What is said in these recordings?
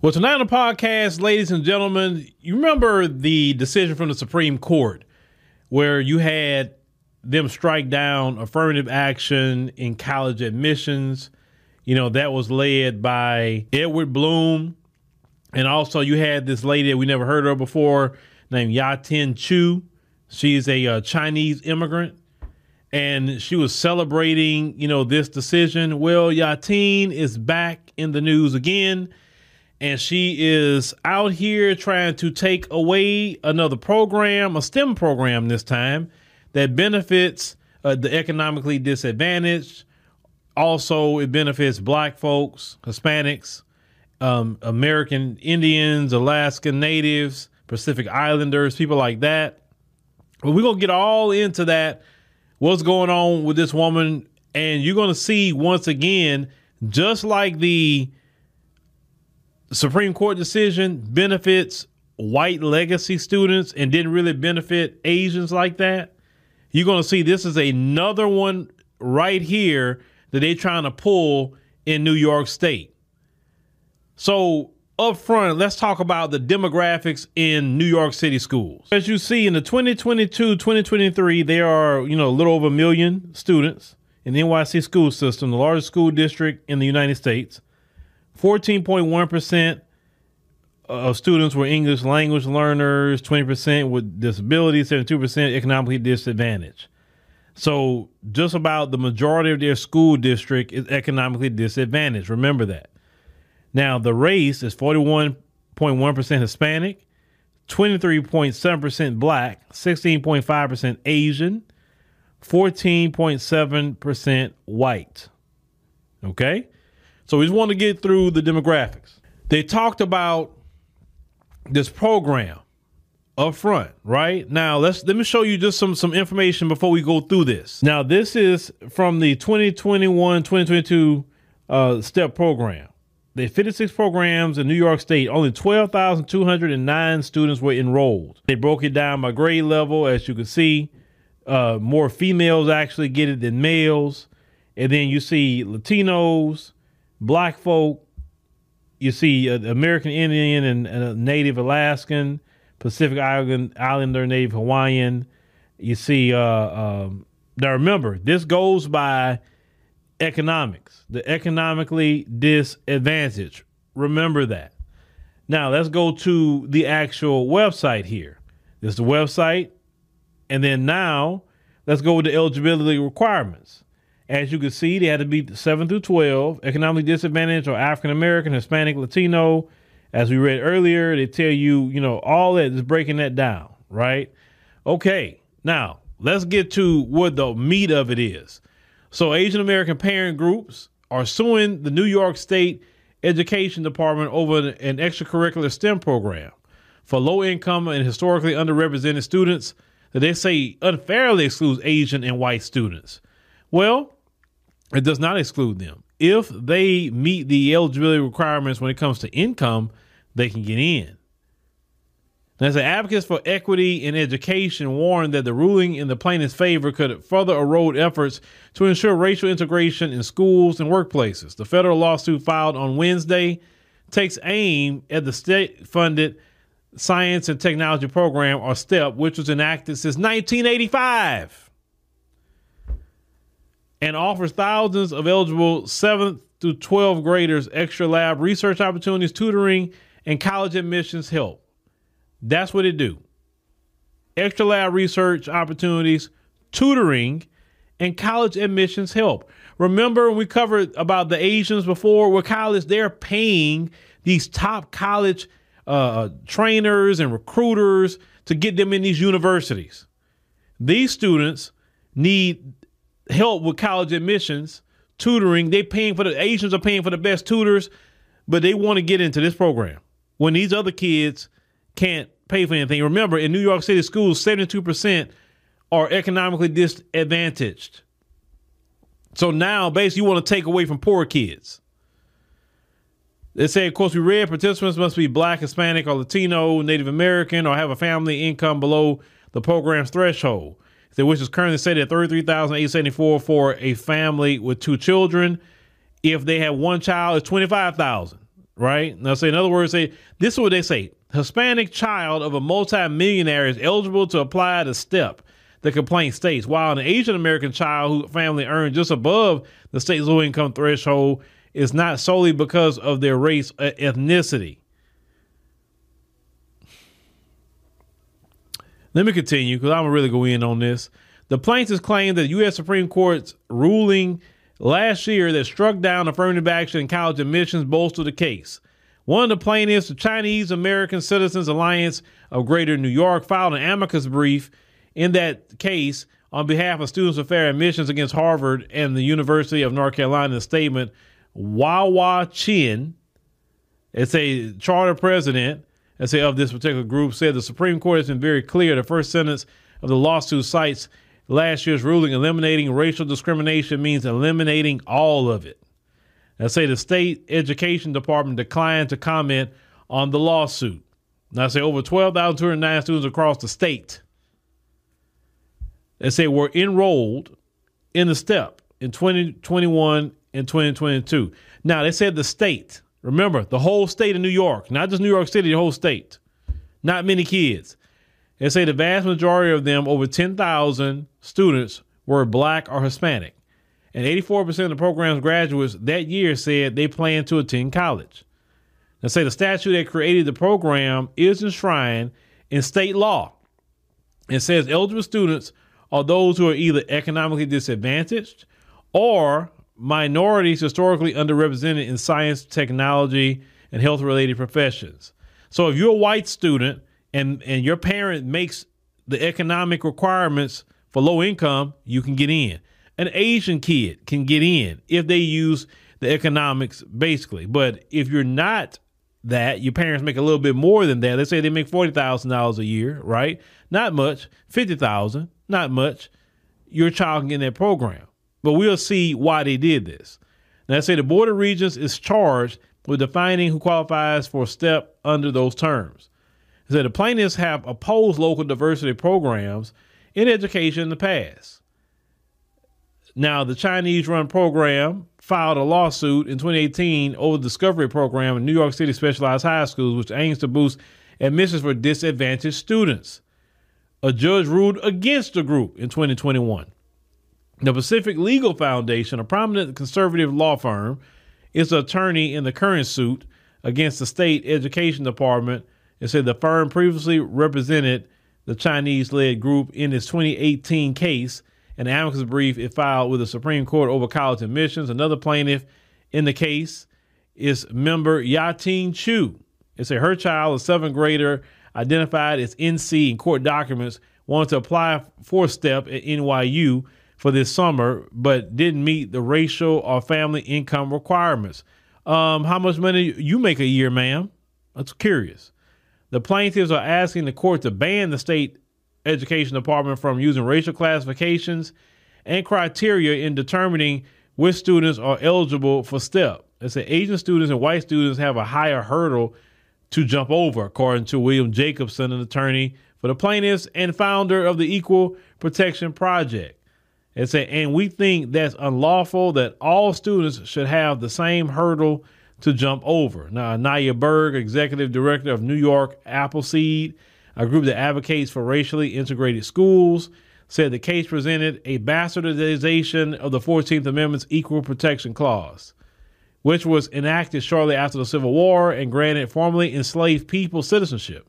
Well, tonight on the podcast, ladies and gentlemen, you remember the decision from the Supreme Court where you had them strike down affirmative action in college admissions. You know, that was led by Edward Blum. And also, you had this lady that we never heard of before named Yiatin Chu. She's a uh, Chinese immigrant. And she was celebrating, you know, this decision. Well, Yiatin is back in the news again and she is out here trying to take away another program, a STEM program this time, that benefits uh, the economically disadvantaged. Also, it benefits black folks, Hispanics, um, American Indians, Alaska Natives, Pacific Islanders, people like that. But we're going to get all into that, what's going on with this woman. And you're going to see once again, just like the Supreme Court decision benefits white legacy students and didn't really benefit Asians like that. You're going to see this is another one right here that they're trying to pull in New York State. So, up front, let's talk about the demographics in New York City schools. As you see in the 2022-2023, there are, you know, a little over a million students in the NYC school system, the largest school district in the United States. 14.1% of students were English language learners, 20% with disabilities, 72% economically disadvantaged. So just about the majority of their school district is economically disadvantaged. Remember that. Now, the race is 41.1% Hispanic, 23.7% Black, 16.5% Asian, 14.7% white. Okay? So we just want to get through the demographics. They talked about this program up front, right? Now let's let me show you just some some information before we go through this. Now this is from the 2021-2022 uh, STEP program. They 56 programs in New York State. Only 12,209 students were enrolled. They broke it down by grade level, as you can see. Uh, more females actually get it than males, and then you see Latinos, black folk. You see uh, American Indian and, and Native Alaskan, Pacific Island Islander, Native Hawaiian. You see, uh, um, now remember, this goes by economics, the economically disadvantaged. Remember that. Now let's go to the actual website here. This is the website. And then now let's go with the eligibility requirements. As you can see, they had to be 7 through 12, economically disadvantaged or African American, Hispanic, Latino. As we read earlier, they tell you, you know, all that is breaking that down, right? Okay, now let's get to what the meat of it is. So, Asian American parent groups are suing the New York State Education Department over an extracurricular STEM program for low income and historically underrepresented students that they say unfairly excludes Asian and white students. Well, it does not exclude them. If they meet the eligibility requirements when it comes to income, they can get in. Now, the advocates for equity in education warned that the ruling in the plaintiff's favor could further erode efforts to ensure racial integration in schools and workplaces. The federal lawsuit filed on Wednesday takes aim at the state funded Science and Technology Program, or STEP, which was enacted since 1985 and offers thousands of eligible 7th through 12th graders extra lab research opportunities, tutoring, and college admissions help. That's what it do. Extra lab research opportunities, tutoring, and college admissions help. Remember we covered about the Asians before with college, they're paying these top college uh, trainers and recruiters to get them in these universities. These students need help with college admissions, tutoring. They paying for the Asians are paying for the best tutors, but they want to get into this program when these other kids can't pay for anything. Remember, in New York City schools, seventy-two percent are economically disadvantaged. So now, basically, you want to take away from poor kids. They say, of course, we read participants must be black, Hispanic, or Latino, Native American, or have a family income below the program's threshold which is currently set at thirty three thousand eight seventy four for a family with two children. If they have one child, it's twenty five thousand. right? Now, say in other words, say this is what they say: Hispanic child of a multimillionaire is eligible to apply to STEP. The complaint states, while an Asian American child whose family earns just above the state's low income threshold is not solely because of their race or ethnicity. Let me continue because I'm gonna really go in on this. The plaintiffs claim that the U.S. Supreme Court's ruling last year that struck down affirmative action in college admissions bolstered the case. One of the plaintiffs, the Chinese American Citizens Alliance of Greater New York, filed an amicus brief in that case on behalf of Students of Fair Admissions against Harvard and the University of North Carolina. The statement, Wai Wah Chin, it's a charter president, let's say, of this particular group, said the Supreme Court has been very clear. The first sentence of the lawsuit cites last year's ruling eliminating racial discrimination means eliminating all of it. Now, say the state education department declined to comment on the lawsuit. Now, say over 12,209 students across the state they say were enrolled in the STEP in 2021 and 2022. Now, they said the state, remember, the whole state of New York, not just New York City, the whole state. Not many kids. They say the vast majority of them, over 10,000 students, were black or Hispanic and 84% of the program's graduates that year said they plan to attend college. Now, say the statute that created the program is enshrined in state law. It says eligible students are those who are either economically disadvantaged or minorities historically underrepresented in science, technology, and health related professions. So if you're a white student and, and your parent makes the economic requirements for low income, you can get in an Asian kid can get in if they use the economics basically. But if you're not that, your parents make a little bit more than that. Let's say they make forty thousand dollars a year, right? Not much. Fifty thousand, not much. Your child can get in that program. But we'll see why they did this. Now, let's say the Board of Regents is charged with defining who qualifies for STEP under those terms. So the plaintiffs have opposed local diversity programs in education in the past. Now, the Chinese run program filed a lawsuit in 2018 over the Discovery Program in New York City specialized high schools, which aims to boost admissions for disadvantaged students. A judge ruled against the group in 2021. The Pacific Legal Foundation, a prominent conservative law firm, is the attorney in the current suit against the state education department and said the firm previously represented the Chinese led group in its 2018 case an amicus brief it filed with the Supreme Court over college admissions. Another plaintiff in the case is member Yiatin Chu. It said her child, a seventh grader, identified as NC in court documents, wanted to apply for STEP at NYU for this summer, but didn't meet the racial or family income requirements. Um, how much money you make a year, ma'am? That's curious. The plaintiffs are asking the court to ban the state Education Department from using racial classifications and criteria in determining which students are eligible for STEP. They say Asian students and white students have a higher hurdle to jump over, according to William Jacobson, an attorney for the plaintiffs and founder of the Equal Protection Project. They say, and we think that's unlawful that all students should have the same hurdle to jump over. Now, Nyah Berg, executive director of New York Appleseed, a group that advocates for racially integrated schools, said the case presented a bastardization of the 14th Amendment's Equal Protection Clause, which was enacted shortly after the Civil War and granted formerly enslaved people citizenship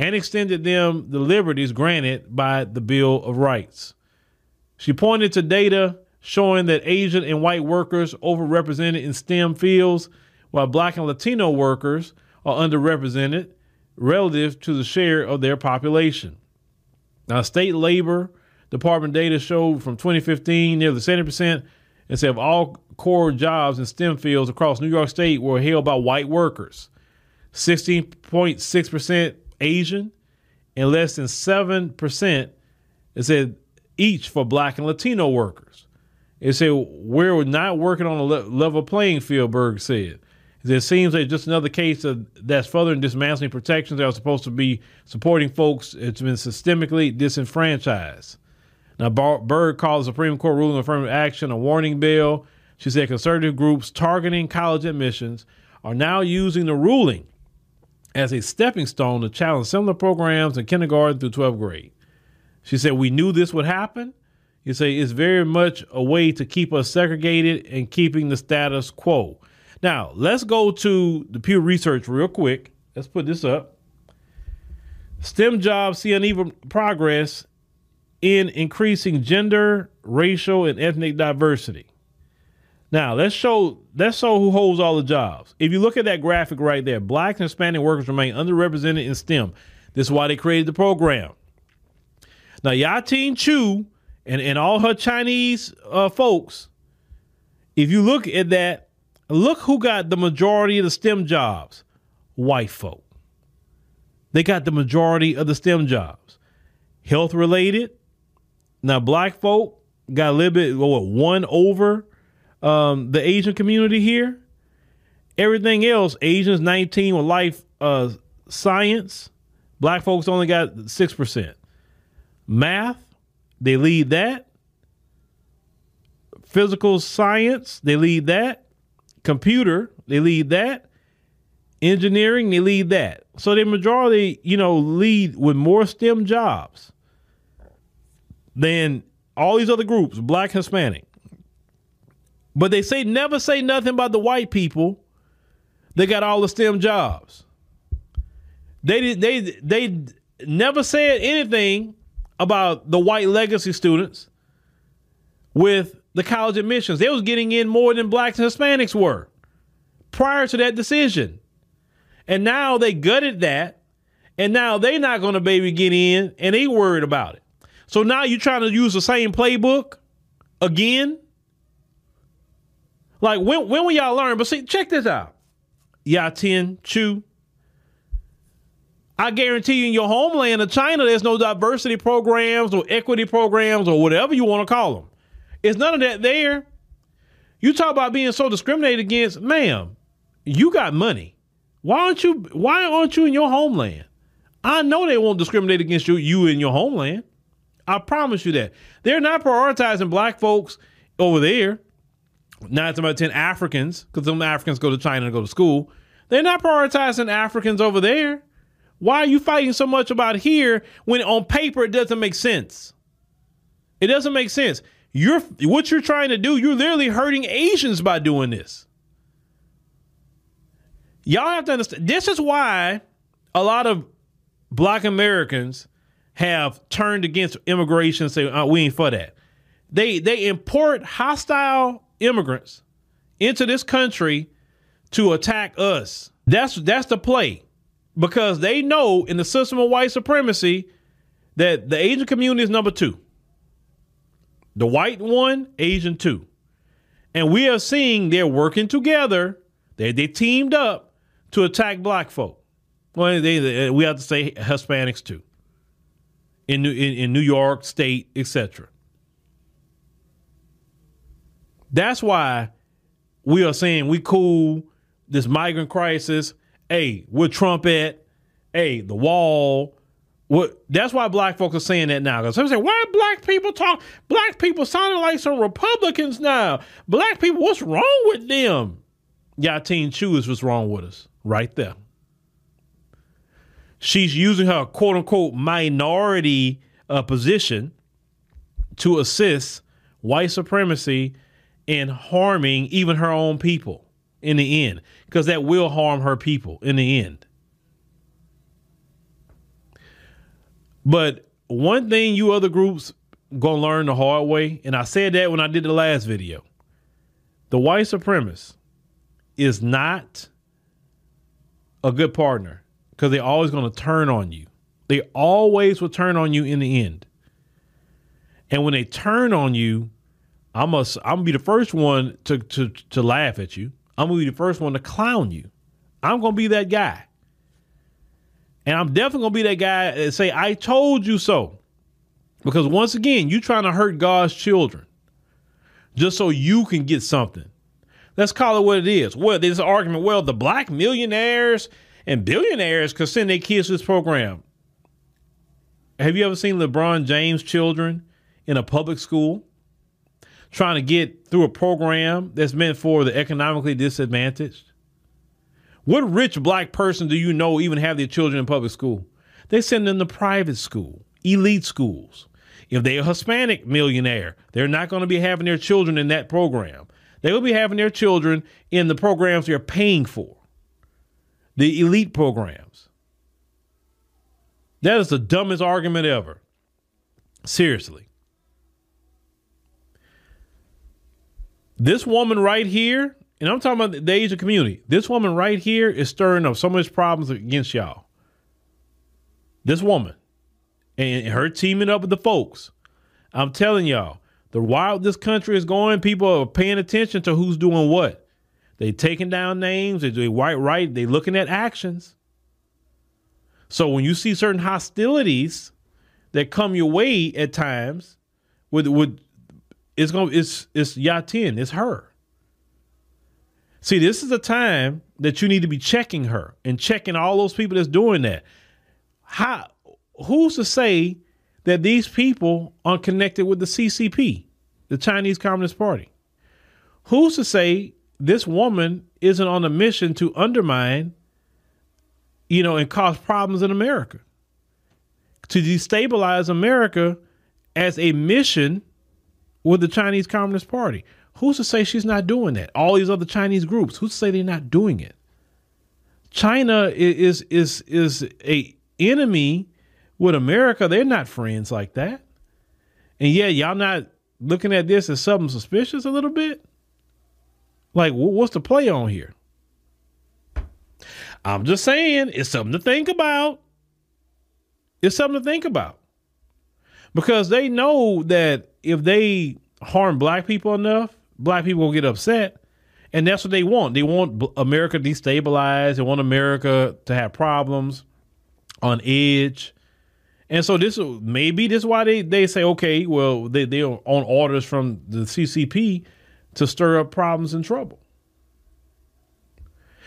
and extended them the liberties granted by the Bill of Rights. She pointed to data showing that Asian and white workers overrepresented in STEM fields, while black and Latino workers are underrepresented relative to the share of their population. Now, state labor department data showed from 2015 nearly 70% instead of all core jobs in STEM fields across New York State were held by white workers, 16.6% Asian, and less than 7% it said each for black and Latino workers. It said we're not working on a level playing field, Berg said. It seems like just another case of that's furthering dismantling protections that are supposed to be supporting folks. It's been systemically disenfranchised. Now, Berg called the Supreme Court ruling affirmative action a warning bell. She said conservative groups targeting college admissions are now using the ruling as a stepping stone to challenge similar programs in kindergarten through 12th grade. She said, We knew this would happen. You say it's very much a way to keep us segregated and keeping the status quo. Now, let's go to the Pew Research real quick. Let's put this up. STEM jobs see uneven progress in increasing gender, racial, and ethnic diversity. Now let's show let's show who holds all the jobs. If you look at that graphic right there, black and Hispanic workers remain underrepresented in STEM. This is why they created the program. Now Yiatin Chu and, and all her Chinese uh, folks, if you look at that, look who got the majority of the STEM jobs. White folk. They got the majority of the STEM jobs. Health related. Now, black folk got a little bit, what, one over um, the Asian community here. Everything else, Asians 19 with life uh, science. Black folks only got 6%. Math, they lead that. Physical science, they lead that. Computer, they lead that. Engineering, they lead that. So the majority, you know, lead with more STEM jobs than all these other groups, black, Hispanic. But they say never say nothing about the white people. They got all the STEM jobs. They they they never said anything about the white legacy students with the college admissions. They was getting in more than blacks and Hispanics were prior to that decision. And now they gutted that. And now they not going to baby get in and they worried about it. So now you're trying to use the same playbook again. Like when when will y'all learn? But see, check this out. Yiatin Chu. I guarantee you in your homeland of China, there's no diversity programs or equity programs or whatever you want to call them. It's none of that there. You talk about being so discriminated against, ma'am. You got money. Why aren't you? Why aren't you in your homeland? I know they won't discriminate against you. You in your homeland. I promise you that they're not prioritizing black folks over there. Nine about ten Africans, because some Africans go to China to go to school. They're not prioritizing Africans over there. Why are you fighting so much about here when on paper it doesn't make sense? It doesn't make sense. You're what you're trying to do, you're literally hurting Asians by doing this. Y'all have to understand this is why a lot of black Americans have turned against immigration and say, oh, we ain't for that. They they import hostile immigrants into this country to attack us. That's that's the play. Because they know in the system of white supremacy that the Asian community is number two. The white one, Asian two. And we are seeing they're working together. They they teamed up to attack black folk. Well, they, they, we have to say Hispanics too. In New, in, in New York State, etc. That's why we are saying we cool this migrant crisis. Hey, we're Trump at. Hey, the wall. What? That's why black folks are saying that now. Because some say, why black people talk? Black people sounding like some Republicans now. Black people, what's wrong with them? Chu is what's wrong with us, right there. She's using her quote unquote minority uh, position to assist white supremacy in harming even her own people in the end, because that will harm her people in the end. But one thing you other groups gonna learn the hard way, and I said that when I did the last video. The white supremacist is not a good partner because they're always to turn on you. They always will turn on you in the end. And when they turn on you, I must I'm gonna be the first one to to to laugh at you. I'm gonna be the first one to clown you. I'm gonna be that guy. And I'm definitely gonna be that guy and say, I told you so. Because once again, you're trying to hurt God's children just so you can get something. Let's call it what it is. Well, there's an argument. Well, the black millionaires and billionaires could send their kids to this program. Have you ever seen LeBron James' children in a public school? Trying to get through a program that's meant for the economically disadvantaged. What rich black person do you know even have their children in public school? They send them to private school, elite schools. If they're a Hispanic millionaire, they're not going to be having their children in that program. They will be having their children in the programs they're paying for, the elite programs. That is the dumbest argument ever. Seriously. This woman right here, and I'm talking about the Asian community, this woman right here is stirring up so much problems against y'all. This woman and her teaming up with the folks. I'm telling y'all, the wild this country is going, people are paying attention to who's doing what. They taking down names, they do white right, they looking at actions. So when you see certain hostilities that come your way at times, with with it's gonna it's it's Yiatin, it's her. See, this is a time that you need to be checking her and checking all those people that's doing that. How who's to say that these people are connected with the CCP, the Chinese Communist Party? Who's to say this woman isn't on a mission to undermine, you know, and cause problems in America? To destabilize America as a mission with the Chinese Communist Party. Who's to say she's not doing that? All these other Chinese groups, who's to say they're not doing it? China is is is a enemy with America. They're not friends like that. And yet y'all not looking at this as something suspicious a little bit? Like what's the play on here? I'm just saying it's something to think about. It's something to think about. Because they know that if they harm black people enough, black people will get upset. And that's what they want. They want America destabilized. They want America to have problems on edge. And so this maybe this is why they, they say, okay, well, they, they're on orders from the CCP to stir up problems and trouble.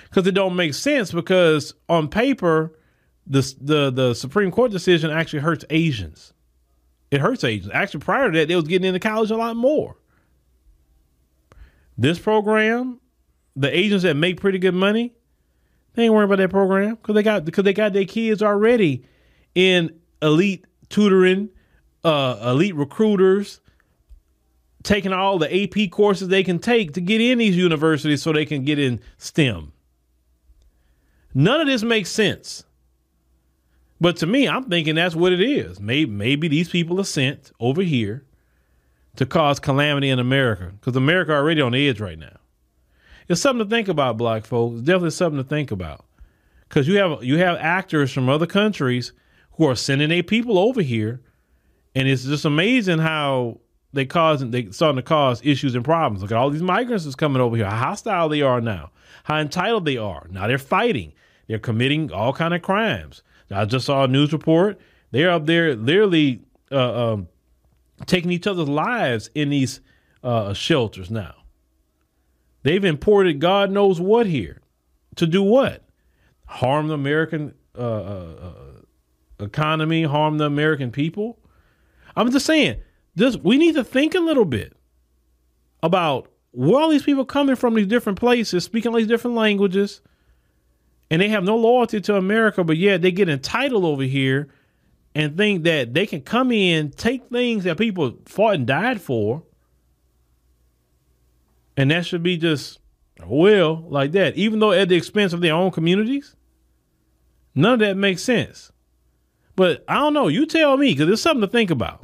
Because it don't make sense because on paper, the, the the Supreme Court decision actually hurts Asians. It hurts agents. Actually, prior to that, they was getting into college a lot more. This program, the agents that make pretty good money, they ain't worrying about that program because they got because they got their kids already in elite tutoring, uh, elite recruiters, taking all the AP courses they can take to get in these universities so they can get in STEM. None of this makes sense. But to me, I'm thinking that's what it is. Maybe maybe these people are sent over here to cause calamity in America because America already on the edge right now. It's something to think about, black folks. It's definitely something to think about because you have you have actors from other countries who are sending their people over here, and it's just amazing how they causing they starting to cause issues and problems. Look at all these migrants that's coming over here. How hostile they are now. How entitled they are. Now they're fighting. They're committing all kind of crimes. I just saw a news report. They're up there literally uh, um, taking each other's lives in these uh, shelters now. They've imported God knows what here to do what? Harm the American uh, uh, uh economy, harm the American people. I'm just saying, this we need to think a little bit about where all these people coming from these different places, speaking all these different languages and they have no loyalty to America, but yet they get entitled over here and think that they can come in, take things that people fought and died for, and that should be just well like that, even though at the expense of their own communities. None of that makes sense. But I don't know. You tell me because there's something to think about.